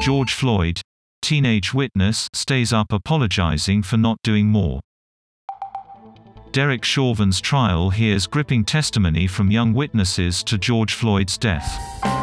George Floyd, teenage witness, stays up apologizing for not doing more. Derek Chauvin's trial hears gripping testimony from young witnesses to George Floyd's death.